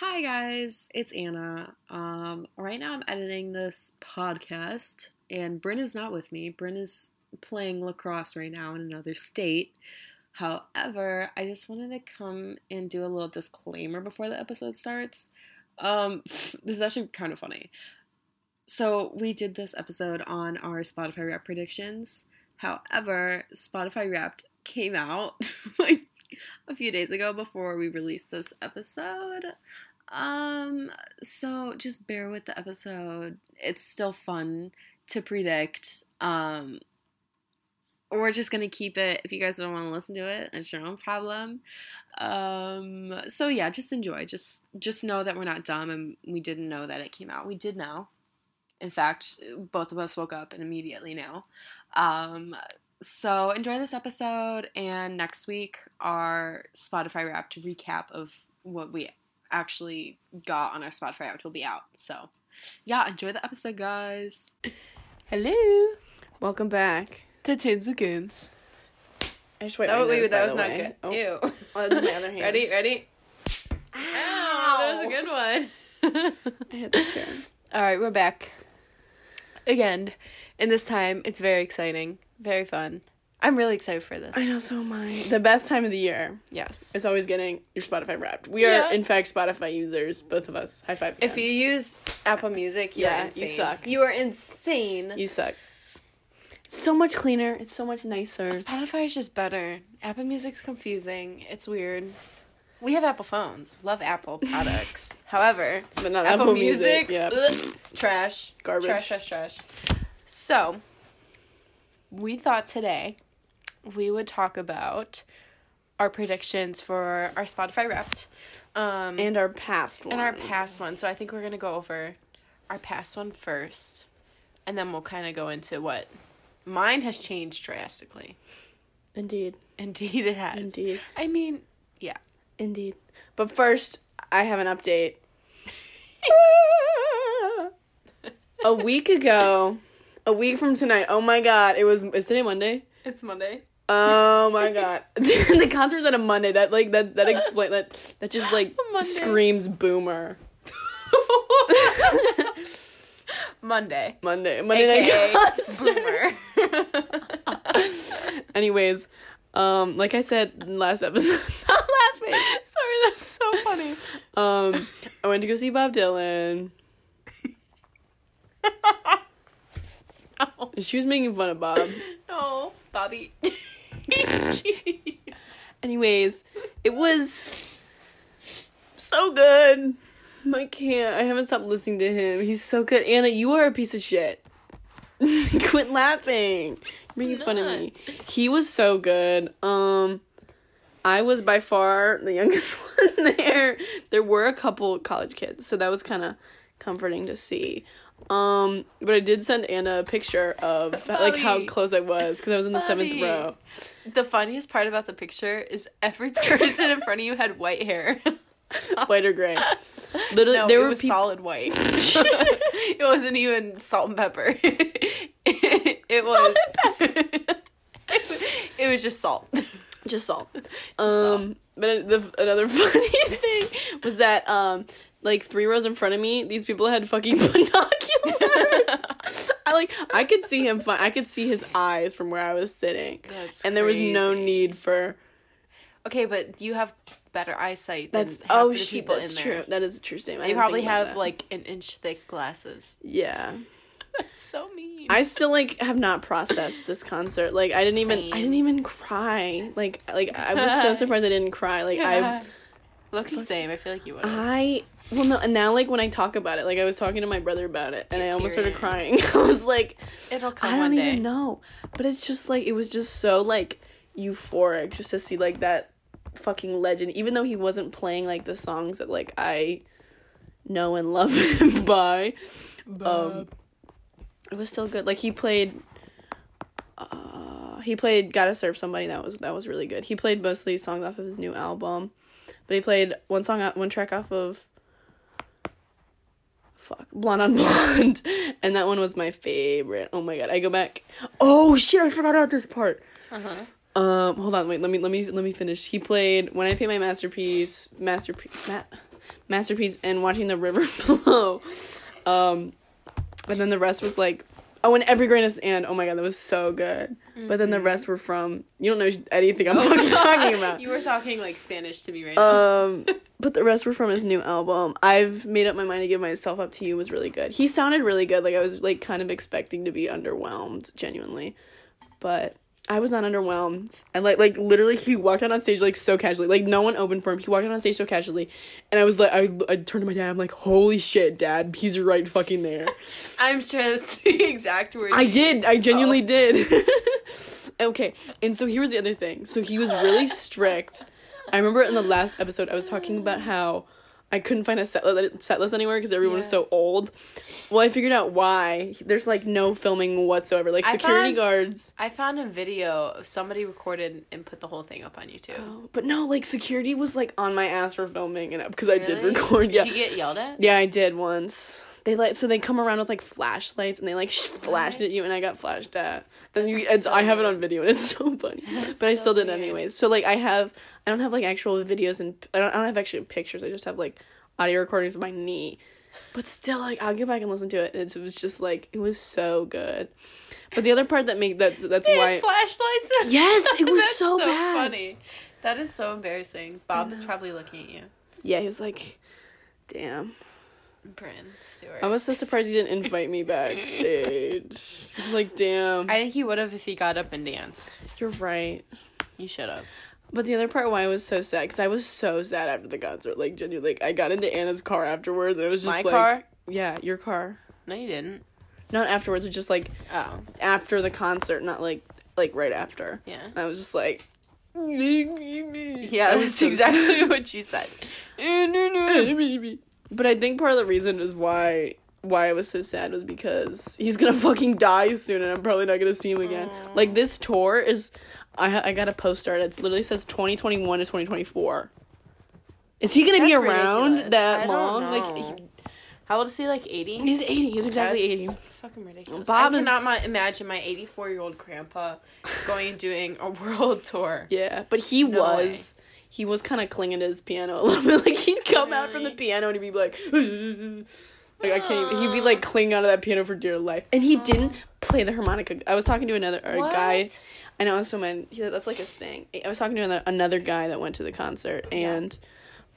Hi guys, it's Anna. Um, right now I'm editing this podcast, and Brynne is not with me. Brynne is playing lacrosse right now in another state. However, I just wanted to come and do a little disclaimer before the episode starts. Um, this is actually kind of funny. So we did this episode on our Spotify Wrapped predictions. However, Spotify Wrapped came out like a few days ago before we released this episode. Um, so just bear with the episode. It's still fun to predict. Um, we're just gonna keep it. If you guys don't want to listen to it, it's your own problem. Um, so yeah, just enjoy. Just just know that we're not dumb, and we didn't know that it came out. We did know. In fact, both of us woke up and immediately knew. Um, so enjoy this episode, and next week our Spotify Wrapped recap of what we actually got on our Spotify Wrapped will be out. So yeah, enjoy the episode, guys. Hello. Welcome back. To Toons and Goons. I just wiped That, my wait, nose, that by was the not way. good. Oh, Ew. oh, that's my other hand. Ready? Ready? Ow! That was a good one. I hit the chair. All right, we're back again, and this time it's very exciting, very fun. I'm really excited for this. I know, so am I. The best time of the year Yes. is always getting your Spotify Wrapped. We Yeah. are, in fact, Spotify users, both of us. High five. If again. you use Apple Music, you're Yeah, you insane. suck. You are insane. you suck. It's so much cleaner. It's so much nicer. Spotify is just better. Apple Music's confusing. It's weird. We have Apple phones. Love Apple products. However, But not Apple, Apple, Music, Yeah. ugh, trash, Garbage. trash, trash, trash. So, we thought today we would talk about our predictions for our Spotify Wrapped, um, And our past one. and our past one. So I think we're gonna go over our past one first, and then we'll kind of go into what mine has changed drastically. Indeed. Indeed, it has. Indeed. I mean, yeah. Indeed. But first, I have an update. a week ago, a week from tonight. Oh my god, it was. Is today Monday? It's Monday. Oh my god, the concert's on a Monday. That like that that explain that that just like screams boomer. Monday. Monday, Monday AKA night concert. Boomer. Anyways, um, like I said in last episode, stop laughing. Sorry, that's so funny. Um, I went to go see Bob Dylan. She was making fun of Bob. No, Bobby. Anyways, it was so good. I can't. I haven't stopped listening to him. He's so good. Anna, you are a piece of shit. Quit laughing. You're making fun of me. He was so good. Um I was by far the youngest one there. There were a couple college kids, so that was kind of comforting to see. Um, but I did send Anna a picture of like how close I was because I was in the seventh row. the funniest part about the picture is every person in front of you had white hair. white or gray. Literally, no, there it were was solid white. it wasn't even salt and pepper. it was. it was just salt. just salt. Um, but the, another funny thing was that um, like three rows in front of me, these people had fucking binoculars. I like I could see him. Fi- I could see his eyes from where I was sitting, That's and there was no crazy. need for. Okay, but you have better eyesight than That's half oh of the shit. people That's in true. there. That is a true statement. I They didn't probably think about have that. like an inch thick glasses. yeah. That's so mean. I still like have not processed this concert. Like I didn't even I Same. didn't even cry. Like like I was so surprised I didn't cry. Like I Look the same. I feel like you would. I well no and now like when I talk about it, like I was talking to my brother about it and You're I almost started crying. I was like It'll come I don't one day. even know. But it's just like it was just so like euphoric just to see like that fucking legend even though he wasn't playing like the songs that like I know and love him by. Um it was still good. Like he played uh he played Gotta Serve Somebody that was that was really good. He played mostly songs off of his new album. But he played one song one track off of fuck blonde on blonde and that one was my favorite oh my god i go back oh shit i forgot about this part Uh-huh. um hold on wait let me let me let me finish he played when i paint my masterpiece masterpiece ma- masterpiece and watching the river flow. Um, and then the rest was like, oh, and every grain of sand. Oh my god, that was so good. But then the rest were from you don't know anything I'm fucking talking about. You were talking like Spanish to me right now. Um, but the rest were from his new album. I've made up my mind to give myself up to you was really good. He sounded really good. Like I was like kind of expecting to be underwhelmed, genuinely, but I was not underwhelmed. And like like literally, he walked out on stage like so casually. Like no one opened for him. He walked out on stage so casually, and I was like, I I turned to my dad. I'm like, holy shit, dad, he's right fucking there. I'm sure that's the exact word. I did. I genuinely oh. did. okay, and so here was the other thing. So he was really strict. I remember in the last episode, I was talking about how I couldn't find a set, set list anywhere because everyone was so old. Well, I figured out why. There's like no filming whatsoever. Like I security found- guards. I found a video of somebody recorded and put the whole thing up on YouTube. Oh, but no, like security was like on my ass for filming and up because I did record. Yeah. Did you get yelled at? Yeah, I did once. They like so they come around with like flashlights and they like flashed at you and I got flashed at. And you, it's, so I have it on video and it's so funny. but I so still did weird. anyways. So like I have I don't have like actual videos and I don't I don't have actual pictures. I just have like audio recordings of my knee. But still like I'll go back and listen to it. And it was just like it was so good. But the other part that make that that's They why flashlights. Yes, it was That's so bad. funny. That is so embarrassing. Bob is probably looking at you. Yeah, he was like damn. Brynne Stewart. I was so surprised he didn't invite me backstage. I was like, damn. I think he would have if he got up and danced. You're right. You should have. But the other part why I was so sad, because I was so sad after the concert. Like, genuinely, like, I got into Anna's car afterwards, and it was just My like. car? Yeah, your car. No, you didn't. Not afterwards, but just like Oh, after the concert, not like like right after. yeah. And I was just like. Yeah, was that's so exactly what you said. But I think part of the reason is why why I was so sad was because he's gonna fucking die soon, and I'm probably not gonna see him again. Like this tour is, I I got a poster. It literally says 2021 to 2024. Is he gonna be around ridiculous. that I long? Like he- How old is he? Like 80? he's 80. He's exactly 80. Fucking ridiculous. Bob I is- cannot ma- imagine my 84 year old grandpa going and doing a world tour. Yeah, but he No was. He was kind of clinging to his piano a little bit. Like he'd come out from the piano and he'd be like, like I can't. Even, he'd be like clinging onto that piano for dear life, and he didn't play the harmonica. I was talking to another or a What? guy. I know so man. He, that's like his thing. I was talking to another, another guy that went to the concert, and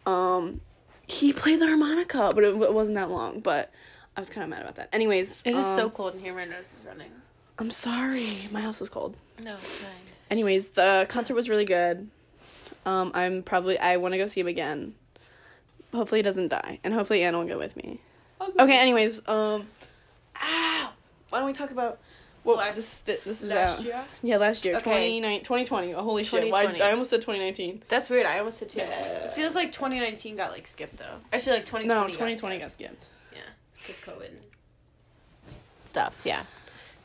um, he played the harmonica, but it, it wasn't that long. But I was kind of mad about that. Anyways, It is so um, cold in here. My nose is running. I'm sorry. My house is cold. No, it's fine. Anyways, the concert was really good. Um, I'm probably I want to go see him again. Hopefully he doesn't die, and hopefully Anna will go with me. Okay. Anyways, um, ow, why don't we talk about what Last- this thi- this is Last out? year? Yeah, last year, Okay. 2020. Oh, holy shit! Why, I almost said 2019. That's weird. I almost said too. Yeah. It feels like 2019 got like skipped though. Actually, like twenty. No, got 2020 skipped. got skipped. Yeah, because COVID stuff. Yeah.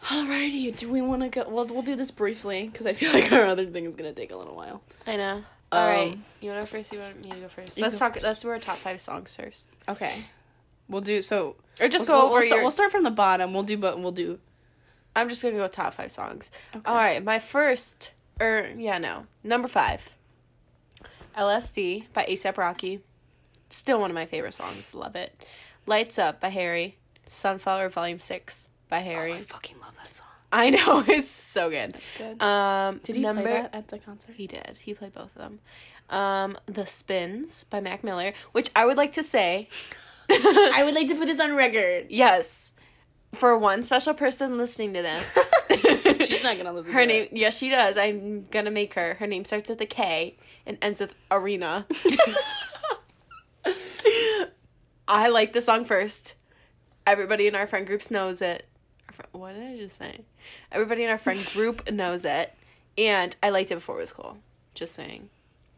Alrighty, do we want to go? Well, we'll do this briefly because I feel like our other thing is gonna take a little while. I know. All right. Um, You want to first? You want me to go first? Let's talk. Let's do our top five songs first. Okay, we'll do so. Or just we'll, go we'll, over we'll start, your. we'll start from the bottom. We'll do, but we'll do. I'm just gonna go top five songs. Okay. All right, my first, or yeah, no, number five. LSD by ASAP Rocky. Still one of my favorite songs. Love it. Lights Up by Harry. Sunflower Volume Six by Harry. Oh, I fucking love that song. I know it's so good. That's good. Um, Did he number, play that at the concert? He did. He played both of them. Um, The Spins by Mac Miller, which I would like to say, I would like to put this on record. yes, for one special person listening to this. She's not gonna listen. Her to name, yes, she does. I'm gonna make her. Her name starts with a K and ends with Arena. I like the song first. Everybody in our friend groups knows it. Our fri- What did I just say? Everybody in our friend group knows it, and I liked it before it was cool. Just saying,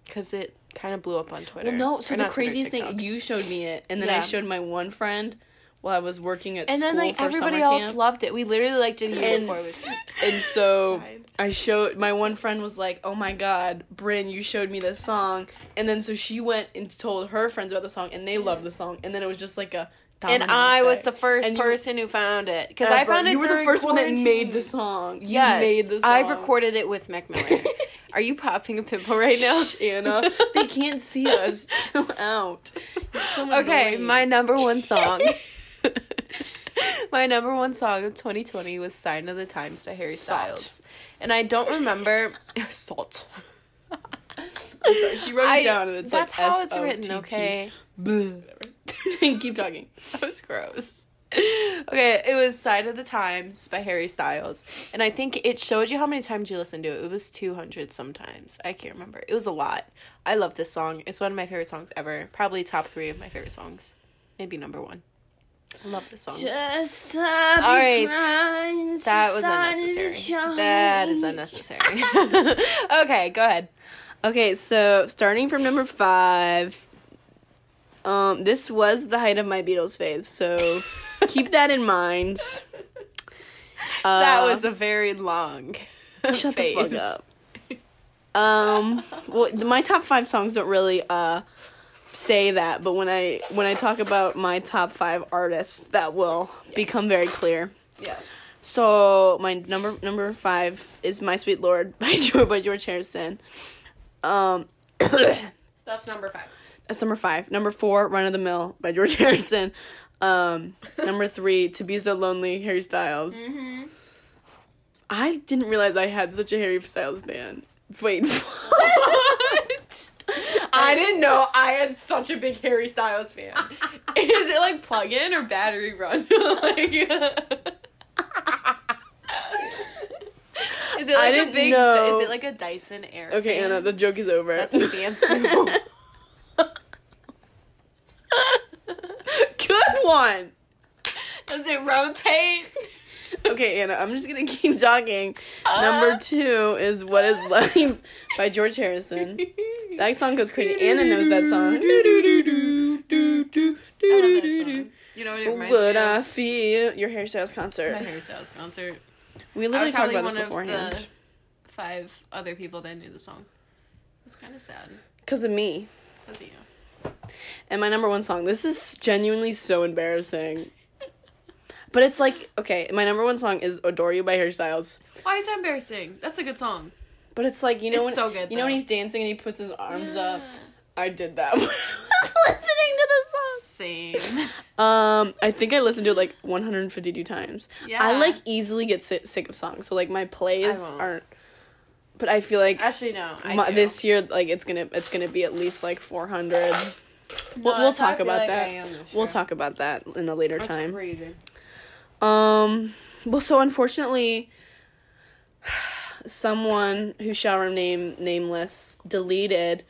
because it kind of blew up on Twitter. Well, no. So the Twitter, craziest thing, you showed me it, and then I showed my one friend while I was working at and school then like everybody else camp. loved it. We literally liked it even And- before it was. and so Side. I showed my one friend was like, "Oh my god, Brynne, you showed me this song," and then so she went and told her friends about the song, and they loved the song, and then it was just like a. And I was the first you- person who found it because I found it. You were the first one that made the song. You Yes, made the song. I recorded it with Mac Miller. Are you popping a pimple right now? Shh, Anna. they can't see us. Chill out. Okay, my number one song. my number one song of 2020 was "Sign of the Times" by Harry Salt. Styles, and I don't remember salt. Sorry, she wrote it I- down and it's that's like how it's written. S-O-T-T. Okay, Keep talking. that was gross. Okay, it was "Side of the Times" by Harry Styles, and I think it showed you how many times you listened to it. It was two hundred sometimes. I can't remember. It was a lot. I love this song. It's one of my favorite songs ever. Probably top three of my favorite songs. Maybe number one. I love this song. Just stop All your right. crying, That was sign of the unnecessary. That is unnecessary. okay, go ahead. Okay, so starting from number five, um, this was the height of my Beatles fave, so keep that in mind. Uh, that was a very long. shut the fuck phase. up. Um, well, my top five songs don't really uh say that, but when I when I talk about my top five artists, that will become very clear. Yeah. So my number number five is "My Sweet Lord" by George by George Harrison. Um, That's number five. That's number five. Number four, "Run of the Mill" by George Harrison. Um, number three, "To Be So Lonely" Harry Styles. I didn't realize I had such a Harry Styles fan. Wait, what? I didn't know I had such a big Harry Styles fan. Is it like plug in or battery run? like, is it like I a didn't big? know. Is it like a Dyson Air? Okay, fan? Anna, the joke is over. That's a fancy. Good one. Does it rotate? Okay, Anna, I'm just gonna keep talking. Number uh-huh. two is "What Is Life" by George Harrison. That song goes crazy. Anna knows that song. I love that song. You know what it reminds Would me I of? feel your Harry Styles concert? My Harry Styles concert. We I literally was talked probably about this one of beforehand. the five other people that knew the song. It was kind of sad. Because of me. Because of you. And my number one song. This is genuinely so embarrassing. But it's like, okay, my number one song is Adore You by Harry Styles. Why is that embarrassing? That's a good song. But it's like, you know It's when so good, you know when he's dancing and he puts his arms up? I did that when I was listening to the song. Same. Um, I think I listened to it like 152 times. Yeah. I like easily get si- sick of songs, so like my plays aren't. But I feel like Actually, no. My, this year, like it's gonna it's gonna be at least like 400. we'll we'll that's how I talk about like that. I am this We'll talk about that in a later That's time. crazy. Um, well, so unfortunately, someone who shall remain nameless deleted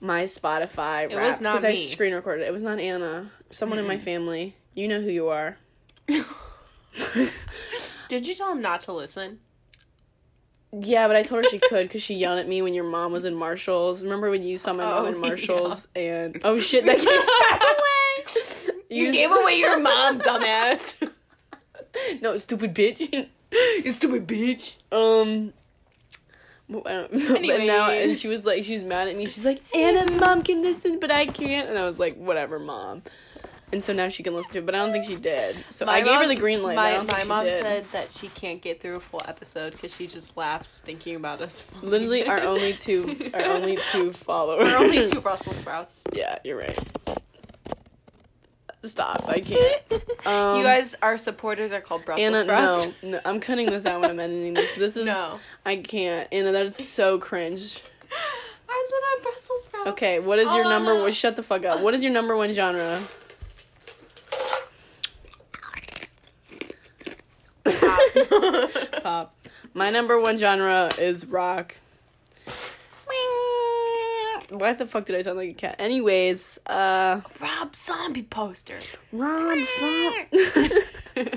my Spotify. It was not because I screen recorded. it. It was not Anna. Someone in my family. You know who you are. Did you tell him not to listen? Yeah, but I told her she could because she yelled at me when your mom was in Marshalls. Remember when you saw my mom Oh, in Marshalls and oh shit, that came away. You gave away your mom, dumbass. no stupid bitch. you stupid bitch. Um. But uh, but now, and she was like, she was mad at me. She's like, Anna, mom can listen, but I can't. And I was like, whatever, mom. And so now she can listen to it, but I don't think she did. So I gave her the green light. My, my mom did. said that she can't get through a full episode because she just laughs thinking about us. literally our only two, our only two followers. We're only two Brussels sprouts. Yeah, you're right. Stop! I can't. Um, you guys, our supporters are called Brussels Anna, sprouts. no, no, I'm cutting this out when I'm editing this. This is No. I can't. Anna, that's so cringe. Our little Brussels sprouts. Okay, what is your Oh, number? one? Shut the fuck up. What is your number one genre? Pop. My number one genre is rock. Why the fuck did I sound like a cat? Anyways, uh, Rob Zombie poster. Rob Zombie.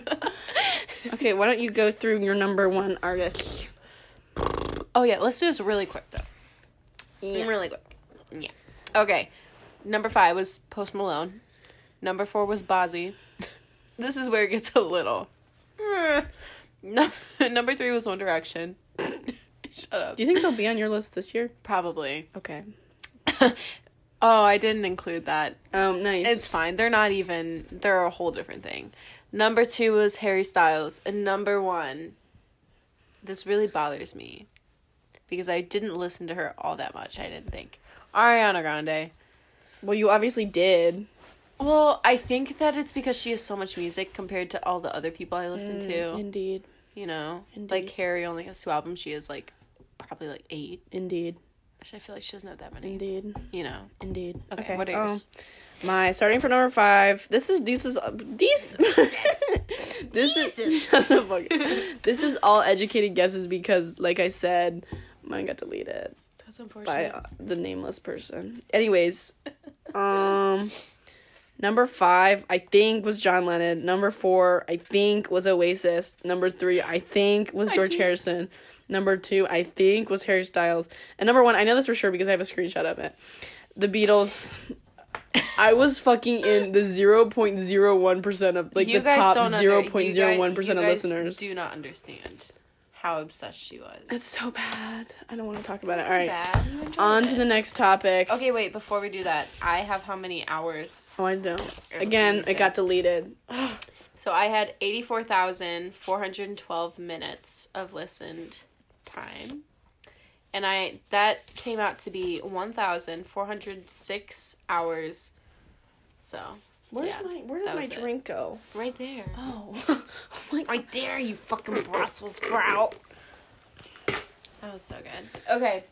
Okay, why don't you go through your number one artist? Oh yeah, let's do this really quick though. Yeah. Really quick. Yeah. Okay. Number five was Post Malone. Number four was Bazzi. this is where it gets a little. No, number three was One Direction. Shut up. Do you think they'll be on your list this year? Probably. Okay. Oh, I didn't include that. Um, nice. It's fine. They're not even. They're a whole different thing. Number two was Harry Styles, and number one. This really bothers me, because I didn't listen to her all that much. I didn't think Ariana Grande. Well, you obviously did. Well, I think that it's because she has so much music compared to all the other people I listen to. Indeed. You know, Indeed. like Carrie only has two albums. She has like probably like eight. Indeed. Actually, I feel like she doesn't have that many. Indeed. You know. Indeed. Okay, what are yours? um, my starting for number five. This is this is these. this is shut the fuck. This is all educated guesses because, like I said, mine got deleted That's by unfortunate. uh, the nameless person. Anyways, um, number five I think was John Lennon. Number four I think was Oasis. Number three I think was George Harrison. Number two I think was Harry Styles. And number one I know this for sure because I have a screenshot of it. The Beatles. I was fucking in the zero point zero one percent of like You the top don't under- zero you point zero one guys- percent of guys listeners. Do not understand how obsessed she was. It's so bad. I don't want to talk about it. All right, bad. On to the next topic. Okay, wait. Before we do that, I have how many hours? Oh, I don't. Again, it got deleted. So I had eighty-four thousand four hundred and twelve minutes of listened time, and I that came out to be one thousand four hundred six hours. So Where's Yeah, my Where did my was it. drink go? right there, Oh, oh my right there, you fucking Brussels sprout. That was so good. Okay.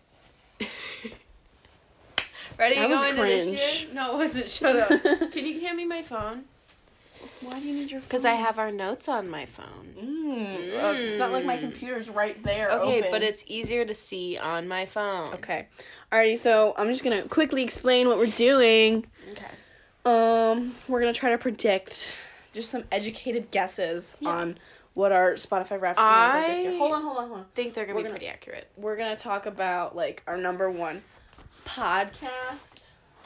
Ready That to was go into this cringe. shit? No, it wasn't. Shut up. Can you hand me my phone? Why do you need your? Phone? Because I have our notes on my phone. Mm. Uh, it's not like my Mm. computer's right there. Okay, open. but it's easier to see on my phone. okay. Alrighty, so I'm just gonna quickly explain what we're doing. Okay. Um, we're gonna try to predict just some educated guesses Yeah. on what our Spotify Wrapped is gonna like this year. Hold on, hold on, hold on. think they're gonna We're be gonna- pretty accurate. we're gonna talk about like our number one podcast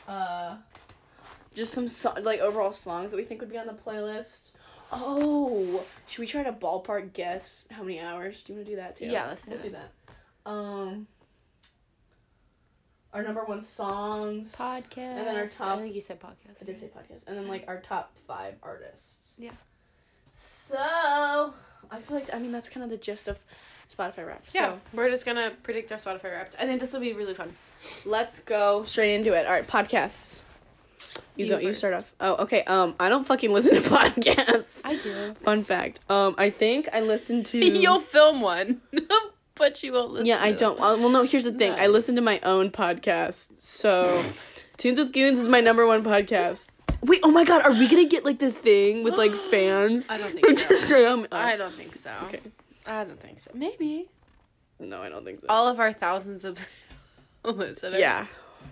uh just some so- like overall songs that we think would be on the playlist oh should we try to ballpark guess how many hours do you want to do that too Yeah, let's do We'll it. that um our number one songs Podcast. And then our top- I think you said podcast. I did say podcast. And then like our top five artists. Yeah. So I feel like I mean that's kind of the gist of Spotify Wrapped. Yeah, So we're just gonna predict our Spotify Wrapped. I think this will be really fun. let's go straight into it. All right, podcasts. You, You go. You start first. off. Oh, okay. Um, I don't fucking listen to podcasts. I do. Fun fact. Um, I think I listen to. You'll film one, but you won't listen. yeah, I don't. Well, no. Here's the thing. I listen to my own podcast. So, Toons with Goons is my number one podcast. Wait. Oh my god. Are we gonna get like the thing with like fans? I don't think so. I don't think so. Okay. I don't think so. Maybe No, I don't think so. all of our thousands of listeners. yeah.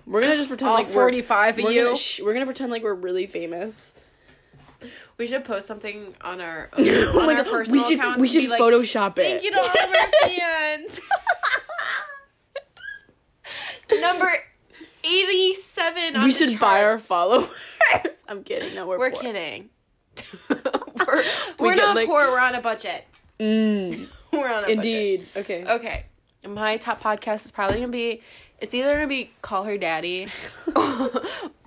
We're gonna just pretend all like we're forty-five of we're you. gonna, sh- we're gonna pretend like we're really famous. We should post something on our, on Oh my our God, personal we should accounts. we should like, Photoshop it. Thank you to all of our fans. Number eighty-seven. On we should buy our followers. I'm kidding. No, we're We're poor. kidding. we're We we're not like- poor. We're on a budget. Mm, We're on a indeed. Okay. Okay. My top podcast is probably gonna be. It's either gonna be Call Her Daddy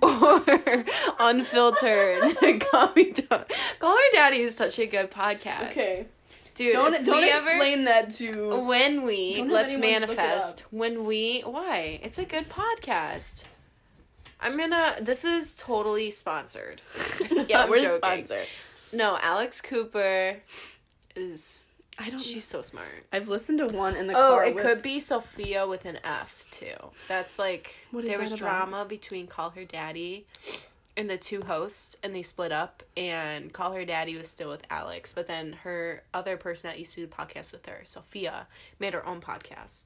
or, Unfiltered. Call Me Da- Call Her Daddy is such a good podcast. Okay. dude. Don't don't we ever- explain that to. when we let's anyone look it manifest when we why it's a good podcast i'm gonna this is totally sponsored yeah, we're joking. sponsor. no alex cooper is I don't. she's so smart I've listened to one in the oh car. it with- could be sofia with an f too that's like What is there was that about? drama between call her daddy and the two hosts and they split up and call her daddy was still with alex but then her other person that used to do podcasts with her sofia made her own podcast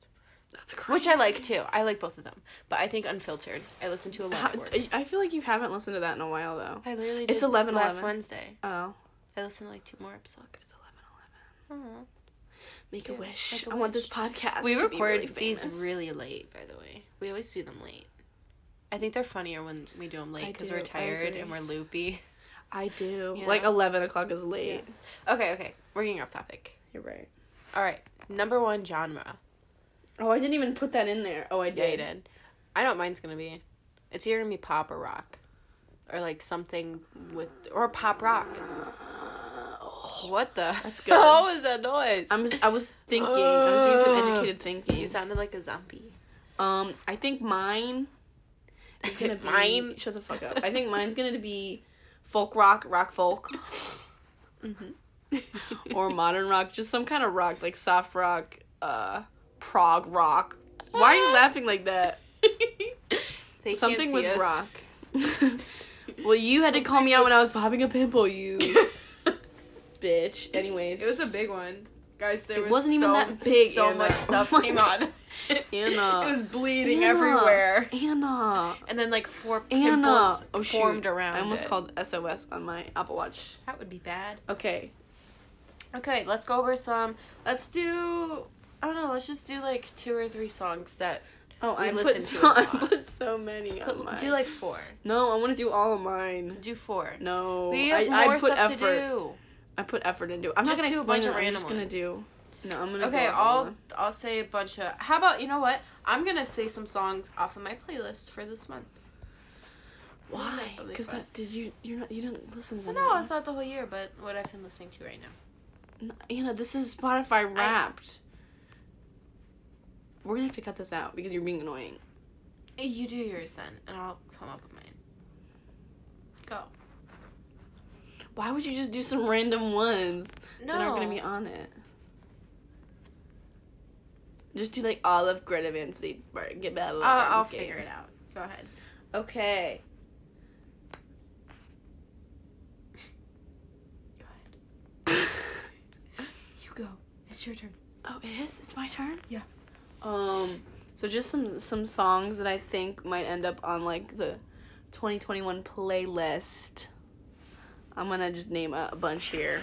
That's crazy. which I like too. I like both of them, but I think Unfiltered. I listen to a lot. How- at work. I I feel like you haven't listened to that in a while though. I literally It's 11, last 11. Wednesday. Oh. I listened to like two more episodes. It's 11 11. Make a wish. make a I want this podcast. We to be record really these really late, by the way. We always do them late. I think they're funnier when we do them late because we're tired and we're loopy. I do. You Like eleven o'clock is late. Okay, okay. We're getting off topic. You're right. All right. Number one genre. Oh, I didn't even put that in there. Oh, I did. Yeah, you did. I know what mine's gonna be. It's either gonna be pop or rock, or like something with or pop rock. What the? That's good. What was that noise? I'm. Just, I was thinking. I was doing some educated thinking. You sounded like a zombie. Um, I think mine is gonna be Mine? Shut the fuck up. I think mine's gonna be folk rock, rock folk, Mm-hmm. or modern rock, just some kind of rock, like soft rock, uh, prog rock. Why are you laughing like that? They Something with us. rock. well, you had to call me out when I was popping a pimple, you bitch. Anyways, It was a big one, guys. There It was wasn't even that big, So Anna. much oh stuff Oh came God. on. Anna. it was bleeding Anna. everywhere, Anna. and then like four pimples Oh, shoot. formed around. I almost it. called SOS on my Apple Watch. That would be bad. Okay. Okay, let's go over some. Let's do. I don't know. Let's just do like two or three songs that. Oh, I listened put to so, I put so many on Put, mine. do like four. no, I want to do all of mine. Do four. No, We have I, more I put effort. I put effort into it. I'm Just not gonna do a bunch it. of I'm random just gonna ones. do. No, I'm gonna. Okay, go I'll them. I'll say a bunch of. How about you know what? I'm gonna say some songs off of my playlist for this month. Why? Because that did you? You're not. You didn't listen to them. no, it's not the whole year, but what I've been listening to right now. Anna, this is Spotify Wrapped. We're gonna have to cut this out because you're being annoying. You do yours then, and I'll come up with mine. Go. Why would you just do some random ones No. that aren't gonna be on it? Just do like all of Greta Van Fleet's part. Get better. I'll, I'll figure it out. Go ahead. Okay. Go ahead. You go. It's your turn. Oh, it is. It's my turn. Yeah. Um. So just some some songs that I think might end up on like the 2021 playlist. I'm gonna just name a, a bunch here.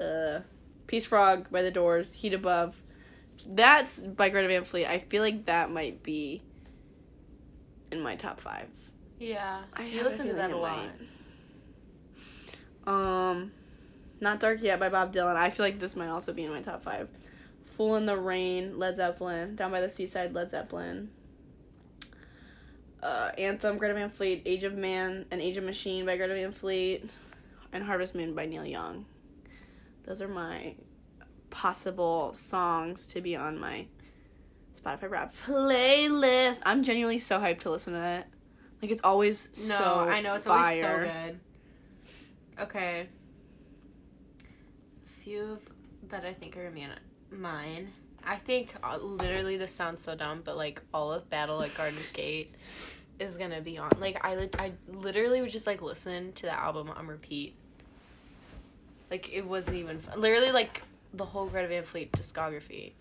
Uh, Peace Frog by The Doors, Heat Above. That's by Greta Van Fleet. I feel like that might be in my top five. Yeah. I you listen to that a lot. might. Um, not dark yet by Bob Dylan. I feel like this might also be in my top five. Fool in the Rain, Led Zeppelin. Down by the Seaside, Led Zeppelin. Uh, Anthem, Greta Van Fleet. Age of Man and Age of Machine by Greta Van Fleet. And Harvest Moon by Neil Young. Those are my possible songs to be on my Spotify rap playlist. I'm genuinely so hyped to listen to it. Like it's always No, so I know it's fire. always so good. Okay. A few of- that I think are mine. I think uh, literally this sounds so dumb, but like all of Battle at Gardens Gate is gonna be on. Like I, li- I literally would just like listen to the album on repeat. Like it wasn't even fun. literally like the whole Greta Van Fleet discography.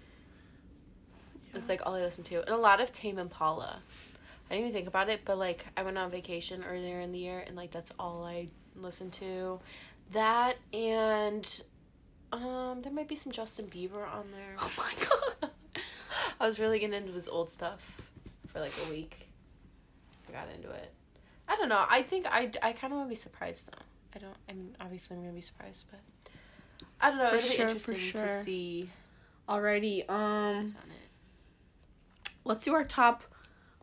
It's like all I listened to, and a lot of Tame Impala. I didn't even think about it, but like I went on vacation earlier in the year and like that's all I listened to. That and um there might be some Justin Bieber on there. Oh my god. I was really getting into his old stuff for like a week. I got into it. I don't know. I think I, I kind of want to be surprised though. I don't. I'm obviously I'm gonna be surprised, but I don't know. For It'll sure, be interesting sure. to see Alrighty, um, on it. let's do our top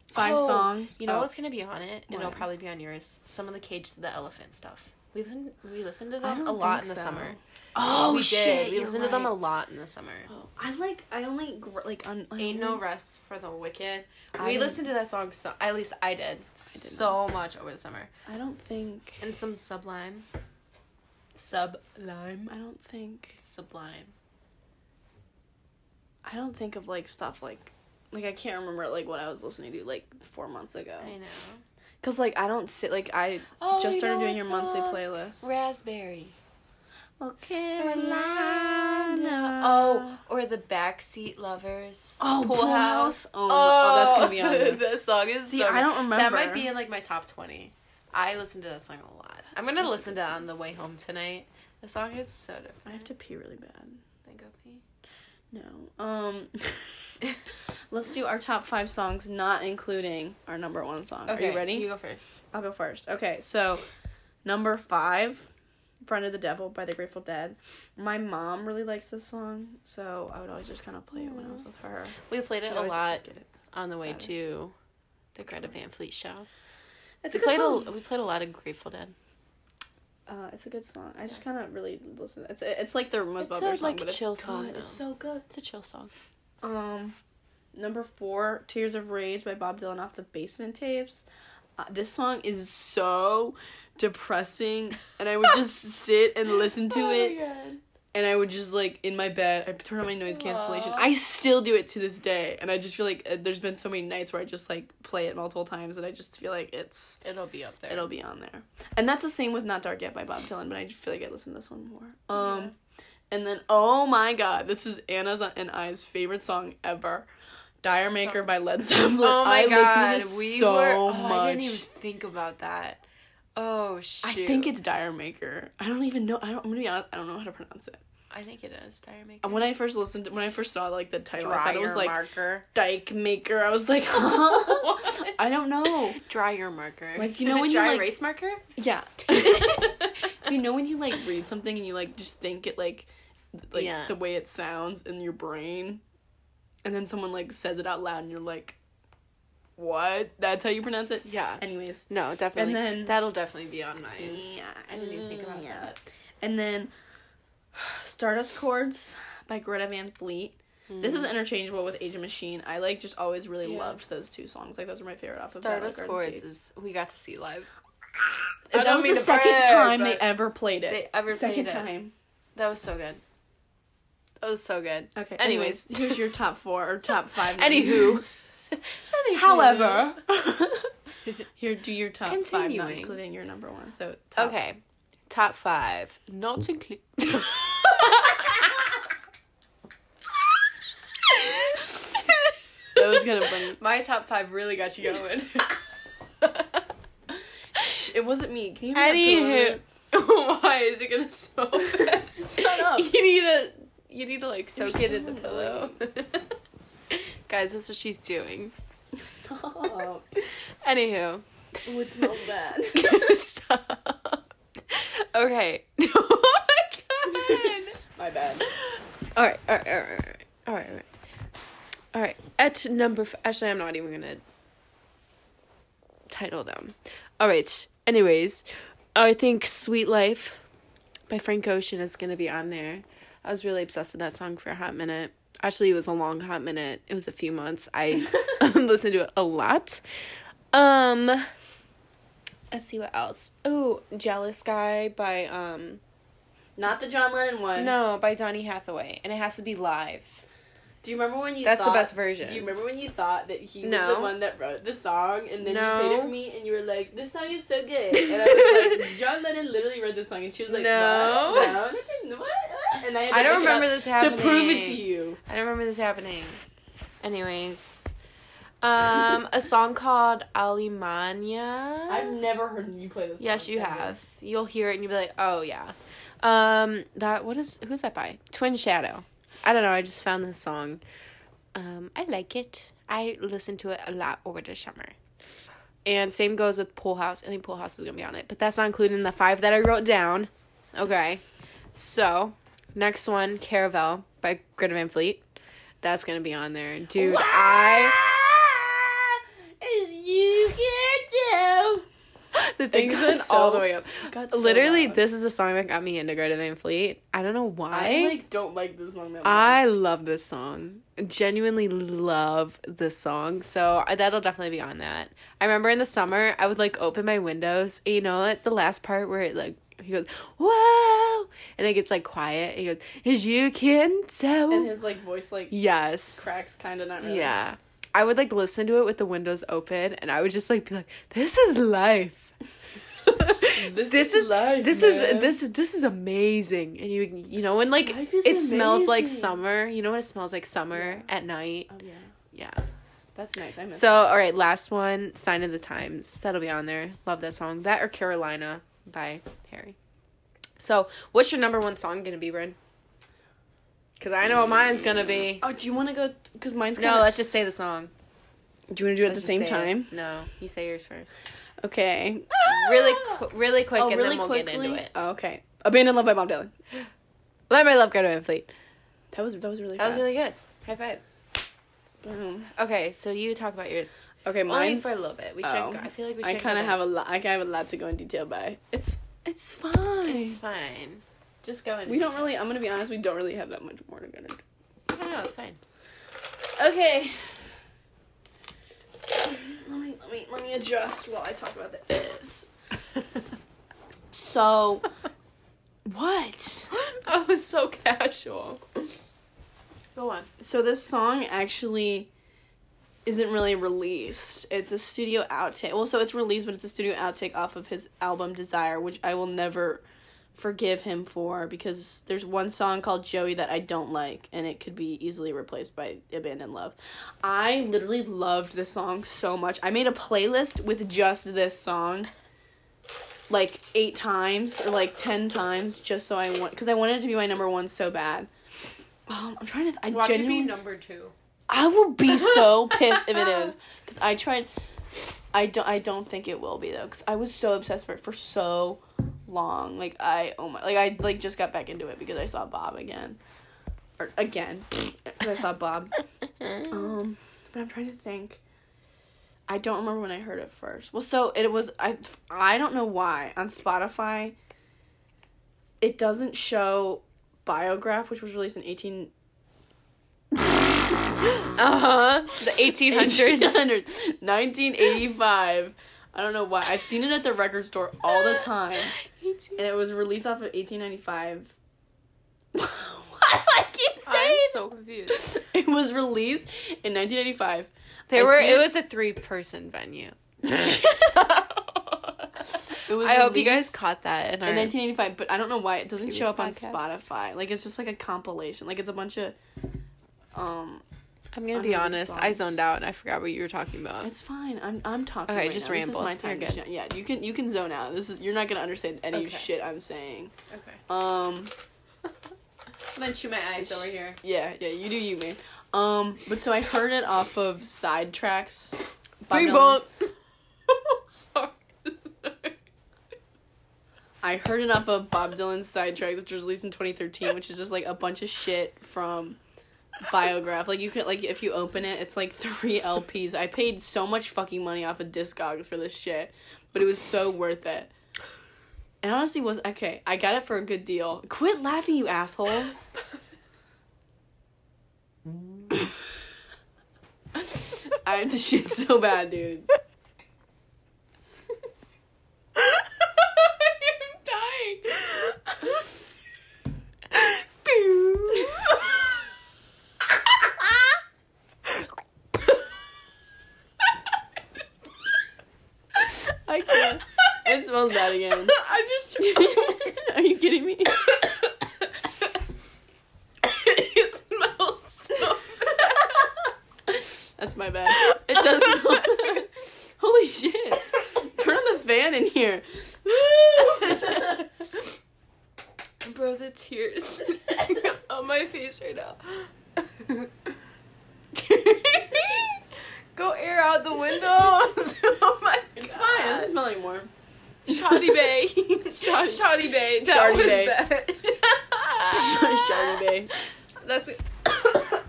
five Oh, songs. You know Oh, what's gonna be on it, and it'll probably be on yours. Some of the Cage to the Elephant stuff. We listened. We listened to them a lot in the so. summer. Oh we shit! did. We you're listened to them a lot in the summer. Oh, I like. I only gr- like. Un- I Ain't only- no rest for the wicked. I we didn't- listened to that song so at least I did, so much over the summer. I don't think. And some Sublime. Sublime. I don't think. Sublime. I don't think of like stuff like. Like I can't remember like what I was listening to like four months ago. I know. Cause like I don't sit like I Oh, just you started know doing your monthly playlist. Raspberry. Oh, Carolina. Oh, or the Backseat Lovers. Oh, Pool House. Oh, Oh, oh, that's gonna be on there. that song is. See, so I don't remember. That might be in like my top twenty. I listen to that song a lot. I'm gonna that's listen to it on the way home tonight. The song is so different. I have to pee really bad. Think go pee. No. Um. let's do our top five songs, not including our number one song. Are you ready? You go first. I'll go first. Okay, so number five, "Friend of the Devil" by the Grateful Dead. My mom really likes this song, so I would always just kind of play it when I was with her. We played it a lot it. on the way to the Greta Van Fleet show. It's we a good played song. a we played a lot of Grateful Dead. Uh, it's a good song. I just kind of really listen. It's it's like their most It's popular a, song, like, but it's chill good. song, It's so good. It's a chill song. Um, number four, "Tears of Rage" by Bob Dylan off the Basement Tapes. uh, this song is so depressing, and I would just sit and listen to Oh it, and I would just like in my bed, I turn on my noise cancellation. I still do it to this day, and I just feel like uh, there's been so many nights where I just like play it multiple times, and I just feel like it's It'll be up there. it'll be on there. And that's the same with Not Dark Yet by Bob Dylan, but I just feel like I listen to this one more. Um and then oh my god, this is Anna's and I's favorite song ever. Dire Maker by Led Zeppelin. Oh my I god, listen to this we so were. Oh, much. I didn't even think about that. Oh shoot! I think it's Dire Maker. I don't even know. I don't. I'm gonna be honest. I don't know how to pronounce it. I think it is Dire Maker. When I first listened, to, when I first saw like the title, I thought it was like marker. Dyke Maker. I was like, huh? I don't know. Dryer marker. Like, do you know when you, dry like- erase marker? Yeah. Do you know when you like read something and you like just think it like like Yeah. the way it sounds in your brain and then someone like says it out loud and you're like what? That's how you pronounce it? Yeah. Anyways. No, definitely. And then- that'll definitely be on mine. Yeah. I didn't even think about that. And then Stardust Chords by Greta Van Fleet. This is interchangeable with Agent Machine. I like just always really Hmm. Yeah. loved those two songs. Like those are my favorite off of Stardust Chords is we got to see live. That was the second brag, time they ever played it. they ever second played it. time. That was so good. That was so good. Okay. Anyways. Anyways, here's your top four or top five. Anywho. However, here do your top five, not including your number one. So top. Okay. Top five. Not include. that was kind of funny. My top five really got you going. It wasn't me. Can you Anywho, why is it gonna smell bad? Shut up. You need to, you need to like soak You're it in the pillow. Guys, that's what she's doing. Stop. Anywho, Oh, it smells bad. stop. Okay. oh my god. My bad. All right, all right, all right, all right, all right, all right. All right. At number, f- actually, I'm not even gonna title them. All right. Anyways, I think "Sweet Life" by Frank Ocean is gonna be on there. I was really obsessed with that song for a hot minute. Actually, it was a long hot minute. It was a few months. I listened to it a lot. Um, let's see what else. Oh, "Jealous Guy" by um. Not the John Lennon one. No, by Donny Hathaway, and it has to be live. Do you remember when you? That's the best version. Do you remember when you thought that he was the one that wrote the song, and then No. you played it for me, and you were like, "This song is so good," and I was like, "John Lennon literally wrote this song," and she was like, No. "What? no, what? what?" And I, had to I don't remember this happening. to prove it to you. I don't remember this happening. Anyways, um, a song called Alemania. I've never heard you play this. yes, you ever. have. You'll hear it and you'll be like, oh yeah. Um, that what is who's that by? Twin Shadow. I don't know. I just found this song. Um, I like it. I listen to it a lot over the summer. And same goes with Pool House. I think Pool House is gonna be on it, but that's not included in the five that I wrote down. Okay. So next one, Caravel by Greta Van Fleet. That's gonna be on there, dude. I As you can do. The things went so- all the way up. so Literally, loud. this is the song that got me into Greta Van Fleet. I don't know why. I like don't like this song that much. I love this song. Genuinely love this song. So I- that'll definitely be on that. I remember in the summer, I would like open my windows. and You know, at the last part where it like he goes, "Whoa," and it gets like quiet. And he goes, "As you can tell." and his like voice like yes, cracks kind of not really. Yeah, I would like listen to it with the windows open, and I would just like be like, "This is life." This, this is life, this man. is this this is amazing and you you know when like it smells like summer you know when it smells like summer Yeah. at night Oh yeah, yeah that's nice. I miss. so all right last one sign of the times that'll be on there love that song that or carolina by harry so what's your number one song gonna be Brynne? because i know what mine's gonna be Oh, do you want to go? Because mine's no kinda- let's just say the song Do you want to do it at Let's the same say it. time? no you say yours first Okay. really ah! qu- really quick Oh, and really then we'll quickly. get into it Oh, okay. Abandoned Love by Bob Dylan. let my love go to fleet That was that was really. that was really good high five Boom. Okay, so you talk about yours. Okay, mine for a little bit. We should. oh. I feel like we should. I kind of have a lot. I have a lot to go in detail by. It's it's fine. It's fine. Just go in. we don't really. I'm gonna be honest. We don't really have that much more to go into. No, no, it's fine. Okay. Let me let me let me adjust while I talk about this. So, what? that was so casual. Go on. So this song actually isn't really released. It's a studio outtake. Well, so it's released, but it's a studio outtake off of his album Desire, which I will never forgive him for because there's one song called Joey that I don't like and it could be easily replaced by Abandoned Love. I literally loved this song so much. I made a playlist with just this song like 8 times or like 10 times just so I want cuz I wanted it to be my number 1 so bad. Um, I'm trying to I Watch genuinely it be number two. I will be so pissed if it is because I tried. I don't. I don't think it will be though because I was so obsessed for it for so long. Like I oh my like I like just got back into it because I saw Bob again, or again because I saw Bob. Um, but I'm trying to think. I don't remember when I heard it first. Well, so it was I. I don't know why on Spotify. It doesn't show Biograph, which was released in eighteen Uh huh. The 1800s. 1800s. 1985. I don't know why. I've seen it at the record store all the time. And it was released off of 1895. why do I keep saying? I'm so confused. It was released in 1985. They I were. It it- was a three-person venue. It was I hope you guys caught that in our. in 1985, but I don't know why it doesn't show up on. Spotify. Like it's just like a compilation. Like it's a bunch of um I'm gonna be honest. I zoned out and I forgot what you were talking about. it's fine. I'm I'm talking Okay, right just now. This is my time. You're good. Yeah, you can you can zone out. This is you're not to understand any Okay. shit I'm saying. Okay. Um I'm gonna chew my eyes over here. Yeah, yeah, you do you, man. Um, but so I heard it off of Sidetracks. Bing bong. Sorry. I heard it off of Bob Dylan's Sidetracks, which was released in 2013, which is just like a bunch of shit from Biograph. Like you could like if you open it, it's like three LPs. I paid so much fucking money off of Discogs for this shit, but it was so worth it. It honestly was okay. I got it for a good deal. Quit laughing, you asshole. I have to shit so bad, dude. I'm dying. I can't. It smells bad again. I'm just. Are you kidding me? it smells so bad. That's my bad. It does smell bad. Holy shit. Turn on the fan in here. Bro, the tears on my face right now. Go air out the windows. oh my It's fine. It doesn't smell anymore. Shoddy Bay. Shoddy, Shoddy Bay. That Shardy was Bay. bad. Shardy Bay. That's it. oh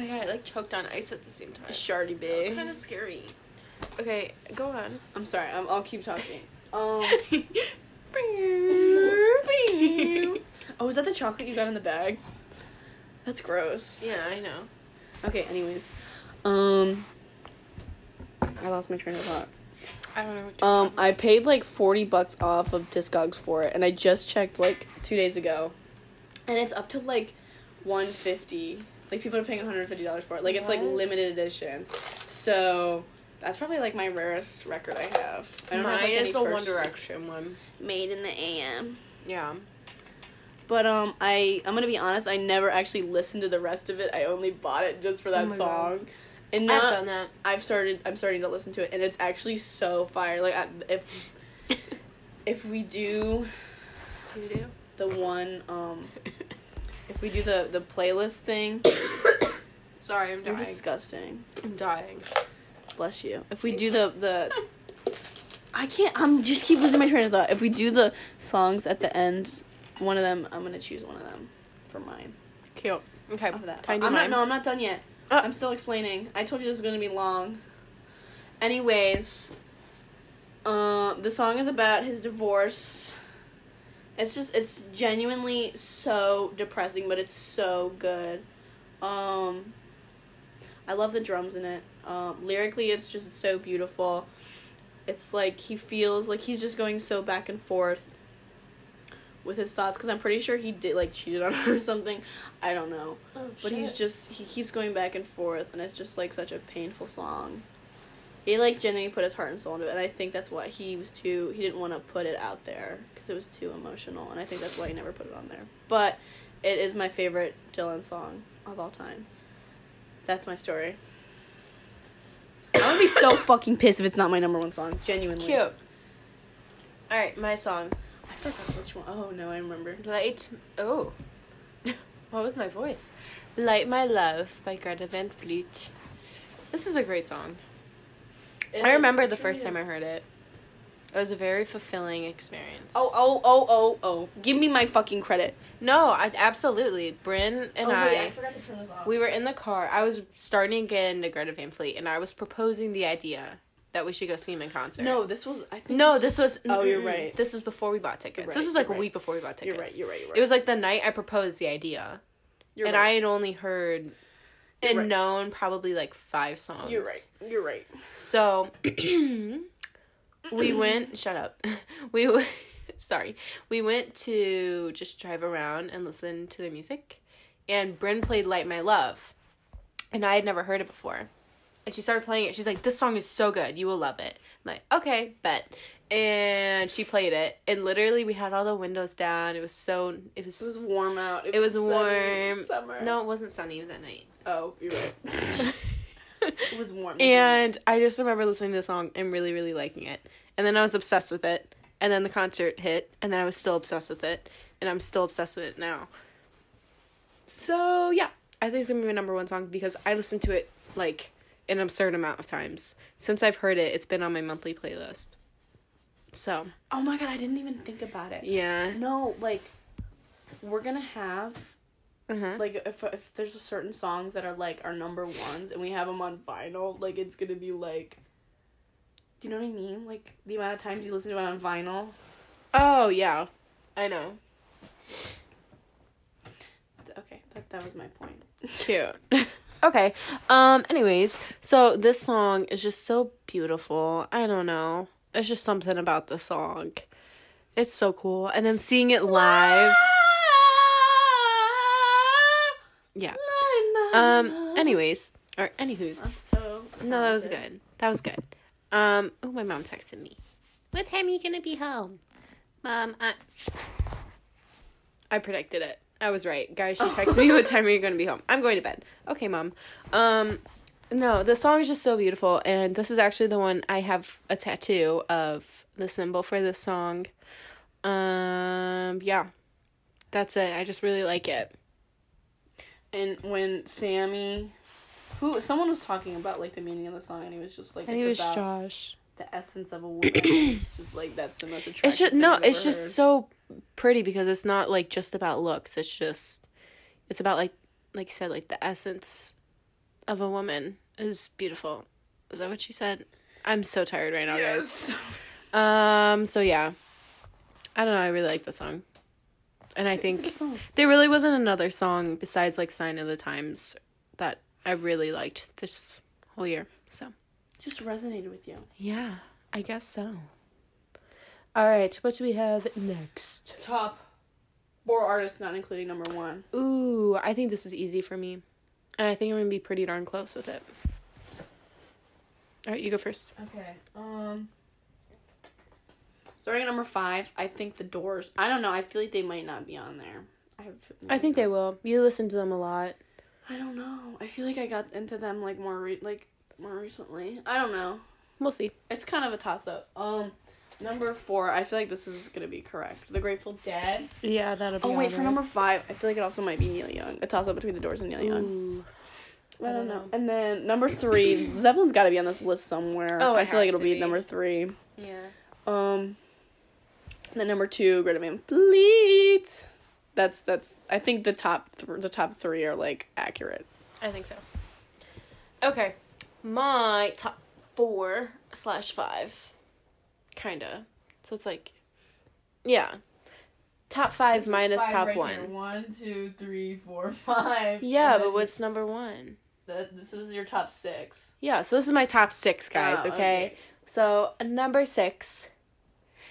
my god, I like choked on ice at the same time. Shardy was Bay. kind of scary. Okay, go on. I'm sorry. I'm, I'll keep talking. Um. Oh, is that the chocolate you got in the bag? That's gross. yeah, I know. Okay. Anyways, um, I lost my train of thought. I don't know what Um, talking I paid like forty bucks off of Discogs for it, and I just checked like two days ago, and it's up to like one fifty. Like people are paying one hundred fifty dollars for it. Like it's like limited edition. So that's probably like my rarest record I have. I don't Mine have like, is any the first- One Direction one. Made in the AM. Yeah. But um, I I'm gonna be honest. I never actually listened to the rest of it. I only bought it just for that Oh my song. And now I've done that. I've started. I'm starting to listen to it, and it's actually so fire. Like I, if if we do You do? the one um if we do the the playlist thing, Sorry, I'm you're disgusting. I'm dying. Bless you. If we do the the I can't. I'm just keep losing my train of thought. If we do the songs at the end, one of them, I'm gonna choose one of them for mine. Cute. Okay. Of that. Do I'm not. No, I'm not done yet. Uh. I'm still explaining. I told you this was gonna be long. Anyways, uh, the song is about his divorce. It's just it's genuinely so depressing, but it's so good. Um, I love the drums in it. Um, lyrically, it's just so beautiful. It's like he feels like he's just going so back and forth with his thoughts because I'm pretty sure he did like cheated on her or something. I don't know, but he's just he keeps going back and forth, and it's just like such a painful song. He like genuinely put his heart and soul into it, and I think that's why he was too. He didn't want to put it out there because it was too emotional, and I think that's why he never put it on there. But it is my favorite Dylan song of all time. That's my story. I'm gonna be so fucking pissed if it's not my number one song. Genuinely. Cute. All right, my song. I forgot which one. Oh no, I remember. Light. Oh. what was my voice? Light My Love by Greta Van Fleet. This is a great song. I remember the first time I heard it. It was a very fulfilling experience. Oh oh oh oh oh! Give me my fucking credit. no, I absolutely. Brynne and oh, I, wait, I forgot to turn this off. we were in the car. I was starting to get into Greta Van Fleet, and I was proposing the idea that we should go see him in concert. no, this was. I think. no, this was. Oh, you're right. This was before we bought tickets. You're this was like a right. week before we bought tickets. You're right. You're right. You're right. It was like the night I proposed the idea, You're and right. I had only heard and right. known probably like five songs. You're right. You're right. So we went. Shut up. We w- sorry. We went to just drive around and listen to their music, and Brynne played "Light My Love," and I had never heard it before. And she started playing it. She's like, "This song is so good. You will love it." I'm like, "Okay, bet." And she played it, and literally we had all the windows down. It was so. It was. It was warm out. it was sunny warm. Summer. No, it wasn't sunny. It was at night. Oh, you're right. it was warm. And I just remember listening to the song and really, really liking it. And then I was obsessed with it. And then the concert hit, and then I was still obsessed with it. And I'm still obsessed with it now. So, yeah, I think it's gonna be my number one song because I listened to it like an absurd amount of times. Since I've heard it, it's been on my monthly playlist. So, oh my god, I didn't even think about it. yeah. No, like we're gonna have Uh-huh. like if if there's a certain songs that are like our number ones and we have them on vinyl, like it's gonna be like. Do you know what I mean? Like the amount of times you listen to it on vinyl. Oh, yeah. I know. Okay, that that was my point. Cute. okay. Um anyways, so this song is just so beautiful. I don't know. It's just something about the song. It's so cool. And then seeing it live. Yeah. Um anyways, or anywho's. I'm so. No, that was good. That was good. Um oh my mom texted me. What time are you gonna be home? Mom, I I predicted it. I was right. Guys, she texted me what time are you gonna be home? I'm going to bed. Okay, mom. Um no, the song is just so beautiful and this is actually the one I have a tattoo of the symbol for this song. Um yeah. That's it. I just really like it. And when Sammy, who someone was talking about like the meaning of the song, and he was just like, I think it's it was about Josh. the essence of a woman. it's just like that's the most attractive. It's just no, it's just heard. so pretty because it's not like just about looks. It's just it's about like like you said, like the essence of a woman is beautiful. Is that what she said? I'm so tired right now, Yes. guys. Um so yeah. I don't know, I really like the song. And I think there really wasn't another song besides like Sign of the Times that I really liked this whole year. So Just resonated with you. yeah, I guess so. All right, what do we have next? Top four artists, not including number one. Ooh, I think this is easy for me. And I think I'm gonna be pretty darn close with it. Alright, you go first. Okay. Um. Starting at number five, I think the Doors. I don't know. I feel like they might not be on there. I have. I think they will. You listen to them a lot. I don't know. I feel like I got into them like more re- like more recently. I don't know. We'll see. It's kind of a toss up. Um, number four. I feel like this is gonna be correct. The Grateful Dead. Yeah, that'll be Oh wait, for number five, I feel like it also might be Neil Young. A toss up between the Doors and Neil Young. Ooh. I don't know. And then number three, Zeppelin's got to be on this list somewhere. Oh, I feel like it'll be, be. number three. Yeah. Um, then number two, Greta Van Fleet. That's that's. I think the top th- the top three are like accurate. I think so. Okay. My top four slash five. Kinda. So it's like Yeah. Top five minus top one. One, two, three, four, five. Yeah, but what's number one? the, this is your top six. Yeah, so this is my top six, guys, Oh, okay? okay. So, number six.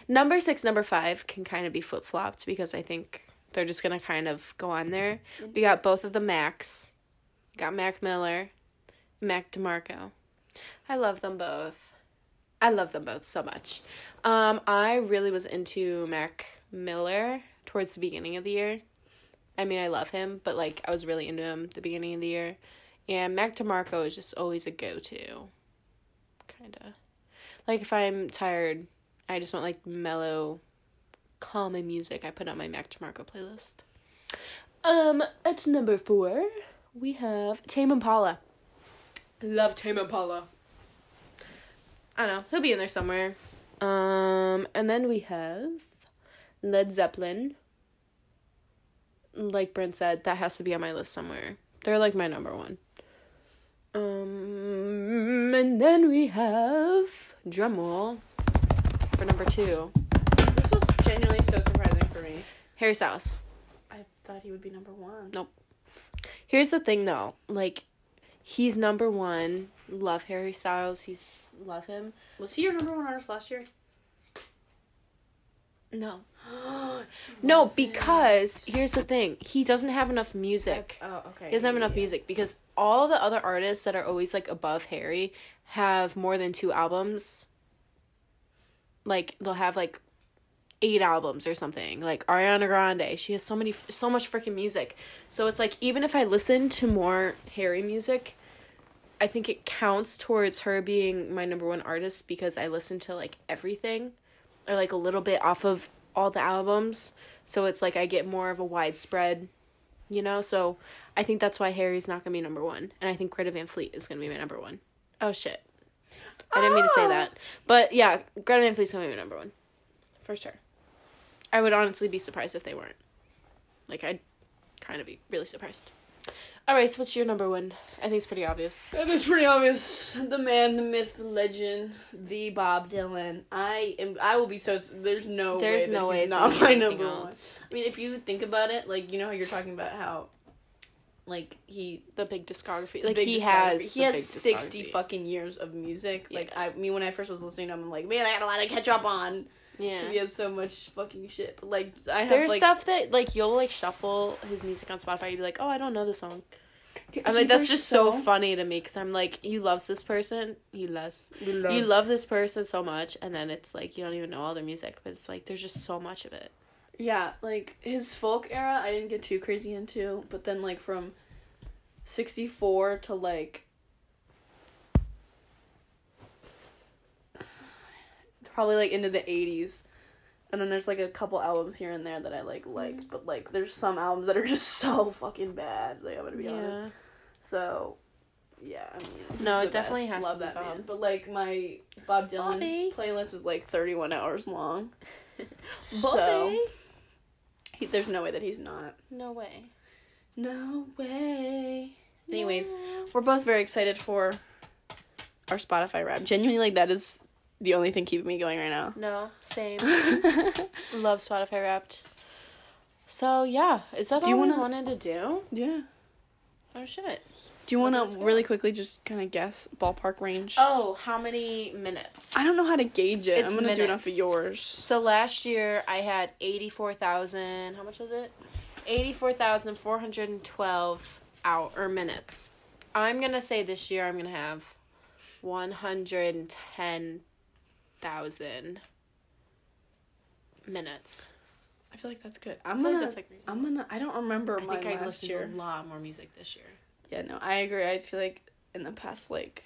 Number six, number five can kind of be flip flopped because I think they're just going to kind of go on there. Mm-hmm. We got both of the Macs. We got Mac Miller, Mac DeMarco. I love them both. I love them both so much. Um, I really was into Mac Miller towards the beginning of the year. I mean, I love him, but like I was really into him the beginning of the year. And Mac DeMarco is just always a go to. Kinda. Like if I'm tired, I just want like mellow, calming music. I put on my Mac DeMarco playlist. Um, at number four, we have Tame Impala. Love Tame Impala. I don't know. He'll be in there somewhere. Um, and then we have Led Zeppelin. Like Brynne said, that has to be on my list somewhere. They're like my number one. Um, and then we have drumroll for number two, This was genuinely so surprising for me. Harry Styles. I thought he would be number one. Nope. Here's the thing though, like he's number one. Love Harry Styles. He's love him. Was he your number one artist last year? No. No, because here's the thing. He doesn't have enough music. oh, okay. He doesn't have enough music because all the other artists that are always like above Harry have more than two albums. Like they'll have like eight albums or something. Like Ariana Grande, she has so many so much freaking music. So it's like even if I listen to more Harry music, I think it counts towards her being my number one artist because I listen to like everything or like a little bit off of all the albums. So it's like I get more of a widespread, you know? So I think that's why Harry's not to be number one. And I think Greta Van Fleet is to be my number one. Oh, shit. I didn't mean to say that. Oh. But yeah, Greta Van Fleet's to be my number one. For sure. I would honestly be surprised if they weren't. Like, I'd kind of be really surprised. All right, so what's your number one? I think it's pretty obvious. It is pretty obvious. The man, the myth, the legend, the Bob Dylan. I am. I will be so. There's no. There's way no way he's it's not my number one. I mean, if you think about it, like you know how you're talking about how, like he The big discography. the Like, big he discography- has. he has sixty fucking years of music. Yeah. Like I me when I first was listening to him, I'm like, man, I got a lot to catch up on. Yeah. He has so much fucking shit. But like I have There's like stuff that like you'll like shuffle his music on Spotify. You'd be like, oh, I don't know the song. I'm like, that's just so funny to me because I'm like, you loves this person, you loves, We love- you love this person so much, and then it's like you don't even know all their music, but it's like there's just so much of it. Yeah, like his folk era, I didn't get too crazy into, but then like from sixty four to like probably like into the eighties. And then there's like a couple albums here and there that I like liked, mm. but like there's some albums that are just so fucking bad. Like I'm gonna be honest. So, yeah, I mean, No, it definitely best. has love to be that man. But like my Bob Dylan Bobby. playlist was like 31 hours long. so he, there's no way that he's not. No way. No way. Anyways, we're both very excited for our Spotify rap. Genuinely, like that is the only thing keeping me going right now. no, same. Love Spotify Wrapped. So yeah, is that Do all you wanna- wanted to do? yeah. Oh shit. Do you want to really quickly just kind of guess ballpark range? Oh, how many minutes? I don't know how to gauge it. It's I'm gonna do it off of yours. So last year I had 84,000, how much was it? 84,412 hour or minutes. I'm going to say this year I'm going to have 110,000 minutes. I feel like that's good. I I'm feel gonna. that's like reasonable. I'm gonna. I don't remember I mine think I last listened year. to a lot more music this year. Yeah, no, I agree. I feel like in the past like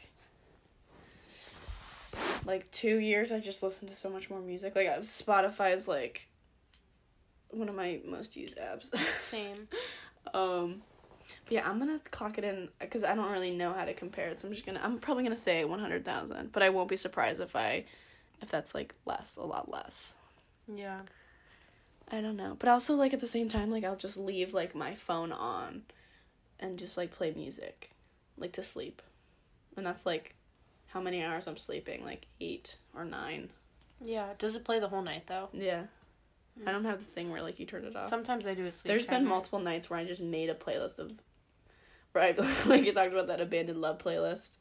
like two years, I just listened to so much more music. Like uh, Spotify is like one of my most used apps. Same. um, but yeah, I'm gonna clock it in because I don't really know how to compare it. So I'm just gonna. I'm probably gonna say one hundred thousand, but I won't be surprised if I, if that's like less, a lot less. Yeah. I don't know. But also like at the same time like I'll just leave like my phone on and just like play music like to sleep. And that's like how many hours I'm sleeping, like 8 or 9. Yeah. Does it play the whole night though? Yeah. Hmm. I don't have the thing where like you turn it off. Sometimes I do a sleep There's been multiple nights where I just made a playlist of right? like you talked about that abandoned love playlist.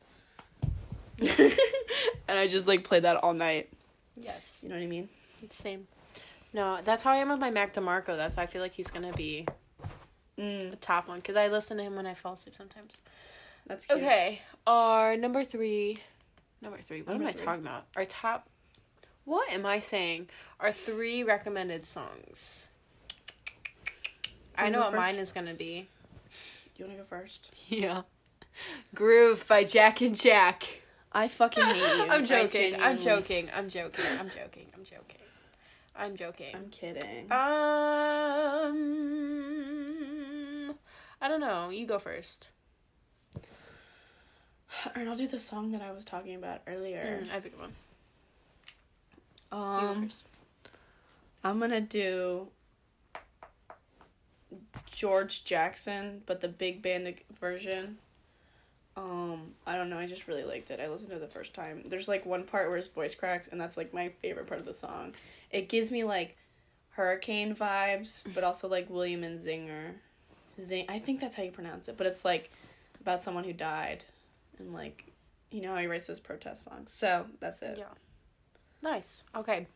and I just like played that all night. Yes. You know what I mean? Same. No, that's how I am with my Mac DeMarco. That's why I feel like he's gonna be Mm, the top one because I listen to him when I fall asleep sometimes. that's cute. Okay, our number three. Number three. What Number am I talking about? Our top. What am I saying? Our three recommended songs. I know what mine is gonna be. You wanna go first? Yeah. Groove by Jack and Jack. I fucking hate you. I'm joking. I'm joking. I'm joking. I'm joking. I'm joking. I'm joking. I'm kidding. Um, I don't know. You go first. Alright, I'll do the song that I was talking about earlier. Mm, I have a good one. You go Um, first. I'm gonna do George Jackson, but the big band version. Um, I don't know. I just really liked it. I listened to it the first time. There's like one part where his voice cracks, and that's like my favorite part of the song. It gives me like hurricane vibes, but also like William Zanzinger. Zing. I think that's how you pronounce it, but it's like about someone who died, and like you know how he writes those protest songs. So that's it. Yeah. Nice. Okay.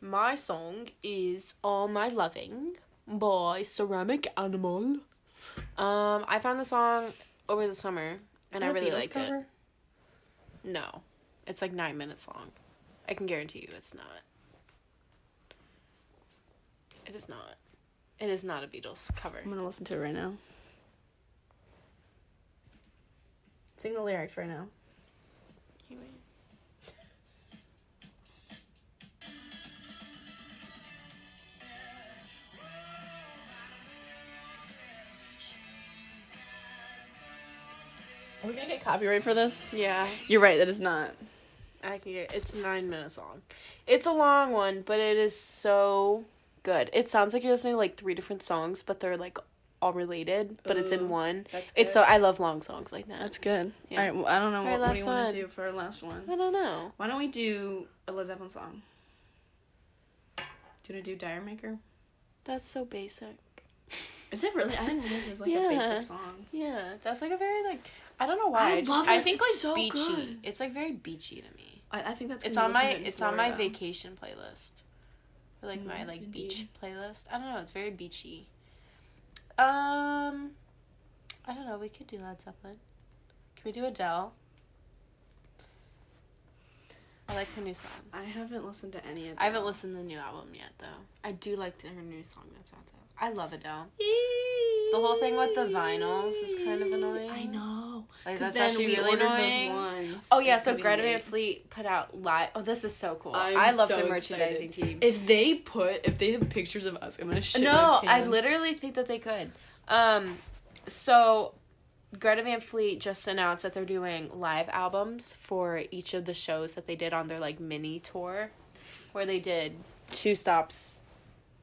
My song is All My Loving by Ceramic Animal. Um, I found the song over the summer and I really like it. No. It's like nine minutes long. I can guarantee you it's not. It is not. It is not a Beatles cover. I'm gonna listen to it right now. Sing the lyrics right now. Are we gonna get copyright for this? Yeah. You're right. That is not. I can get it's nine minutes long. It's a long one, but it is so good. It sounds like you're listening to like three different songs, but they're like all related, but it's in one. That's good. It's so I love long songs like that. That's good. Yeah. All right. Well, I don't know what, right, what do you want to do for our last one. I don't know. Why don't we do a Led Zeppelin song? Do you want to do D'yer Mak'er? That's so basic. Is it really? I didn't realize it was like Yeah. a basic song. Yeah, that's like a very like I don't know why. I just- love I this. think It's like so beachy. good. It's like very beachy to me. I, I think that's. It's on my listen to it it's on my vacation playlist. Or, like my Mm, like beach playlist. I don't know, it's very beachy. Um I don't know, we could do Led Zeppelin. Can we do Adele? I like her new song. I haven't listened to any of. I haven't listened to the new album yet though. I do like her new song that's out though. I love Adele. The whole thing with the vinyls is kind of annoying. I know. Like Because that's then we really ordered annoying. those ones. Oh yeah, so Greta Van. Fleet put out live. Oh, this is so cool. I'm I love so the merchandising excited. team. If they put, if they have pictures of us, I'm gonna shit no, my I literally think that they could. Um, so Greta Van Fleet just announced that they're doing live albums for each of the shows that they did on their like mini tour, where they did two stops,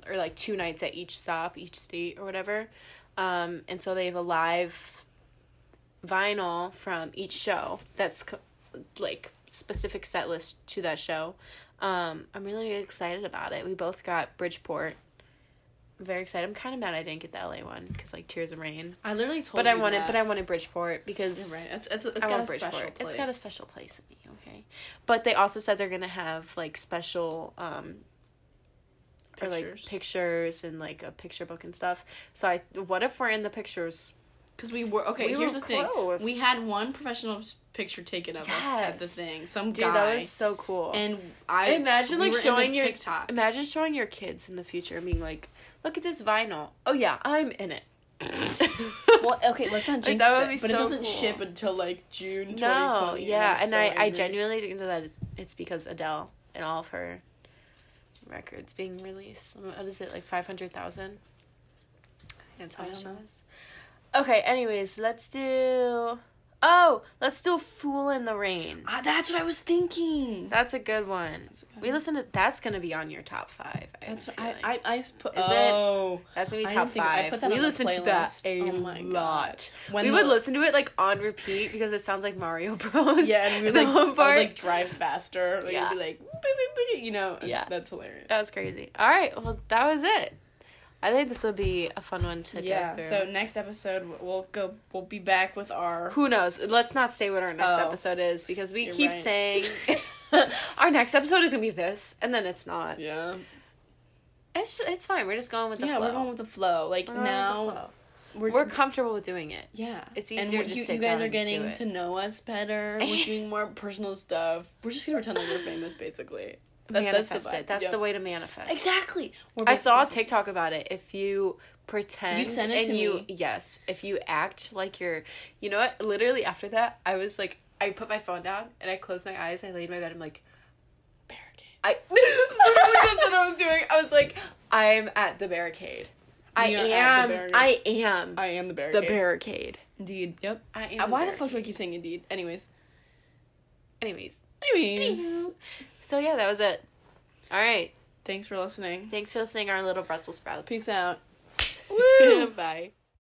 or like two nights at each stop, each state or whatever. Um, and so they have a live vinyl from each show that's co- like specific set list to that show. Um, I'm really excited about it. We both got Bridgeport. Very excited. I'm kind of mad I didn't get the LA one because like Tears of Rain. I literally told. But I wanted, that. but I wanted Bridgeport because You're right. It's it's, it's I got a special place. It's got a special place in me. Okay, but they also said they're gonna have like special um or like Pictures. pictures and like a picture book and stuff. So I, what if we're in the pictures? Because we were okay. We here's were the thing: we had one professional picture taken of us at the thing. Some Dude, guy, that was so cool. and I imagine we like showing your TikTok. imagine showing your kids in the future and being like, look at this vinyl. Oh yeah, I'm in it. well, okay, let's not jinx that would it, but it doesn't cool. ship until like June No, 2020. yeah, I'm and so I, I genuinely think that it's because Adele and all of her records being released. What is it like five hundred thousand? That's how much it was. Okay, anyways, let's do. Oh, let's do "Fool in the Rain." Ah, that's what I was thinking. That's a good one. A good We one. listened to. That's gonna be on your top five. I That's what I. I I put. Is it? oh, That's gonna be top I five. put that we listened to that a Oh my God. lot. when we the- would listen to it like on repeat because it sounds like Mario Bros. Yeah, and we would like, one I would, like drive faster. Like, Yeah. be like, you know. Yeah. that's hilarious. That was crazy. All right, well, that was it. I think this will be a fun one to yeah. go through. So next episode we'll go. We'll be back with our. who knows? Let's not say what our next Oh. episode is because we You're keep right. saying our next episode is gonna be this, and then it's not. Yeah. It's it's fine. We're just going with the yeah, flow. we're going with the flow. Like We're going with the now flow. we're, we're comfortable with doing it. yeah. It's easier we- to you, sit you guys down are getting to know us better. We're doing more personal stuff. We're just gonna pretend like we're famous, basically. That- manifest vibe. it. That's Yep. the way to manifest. Exactly. I saw a. TikTok about it. If you pretend You sent it and to you me. yes, if you act like you're you know what? Literally after that, I was like I put my phone down and I closed my eyes, I laid in my bed, I'm like barricade. I literally that's what I was doing. I was like, I'm at the barricade. I You are am barricade. I am I am the barricade. the barricade. barricade. Indeed. Yep. I am Uh, the why the fuck do I keep saying indeed? Anyways. Anyways. Anyways. So yeah, that was it. All right. Thanks for listening. Thanks for listening, our little Brussels sprouts. Peace out. Woo! Bye.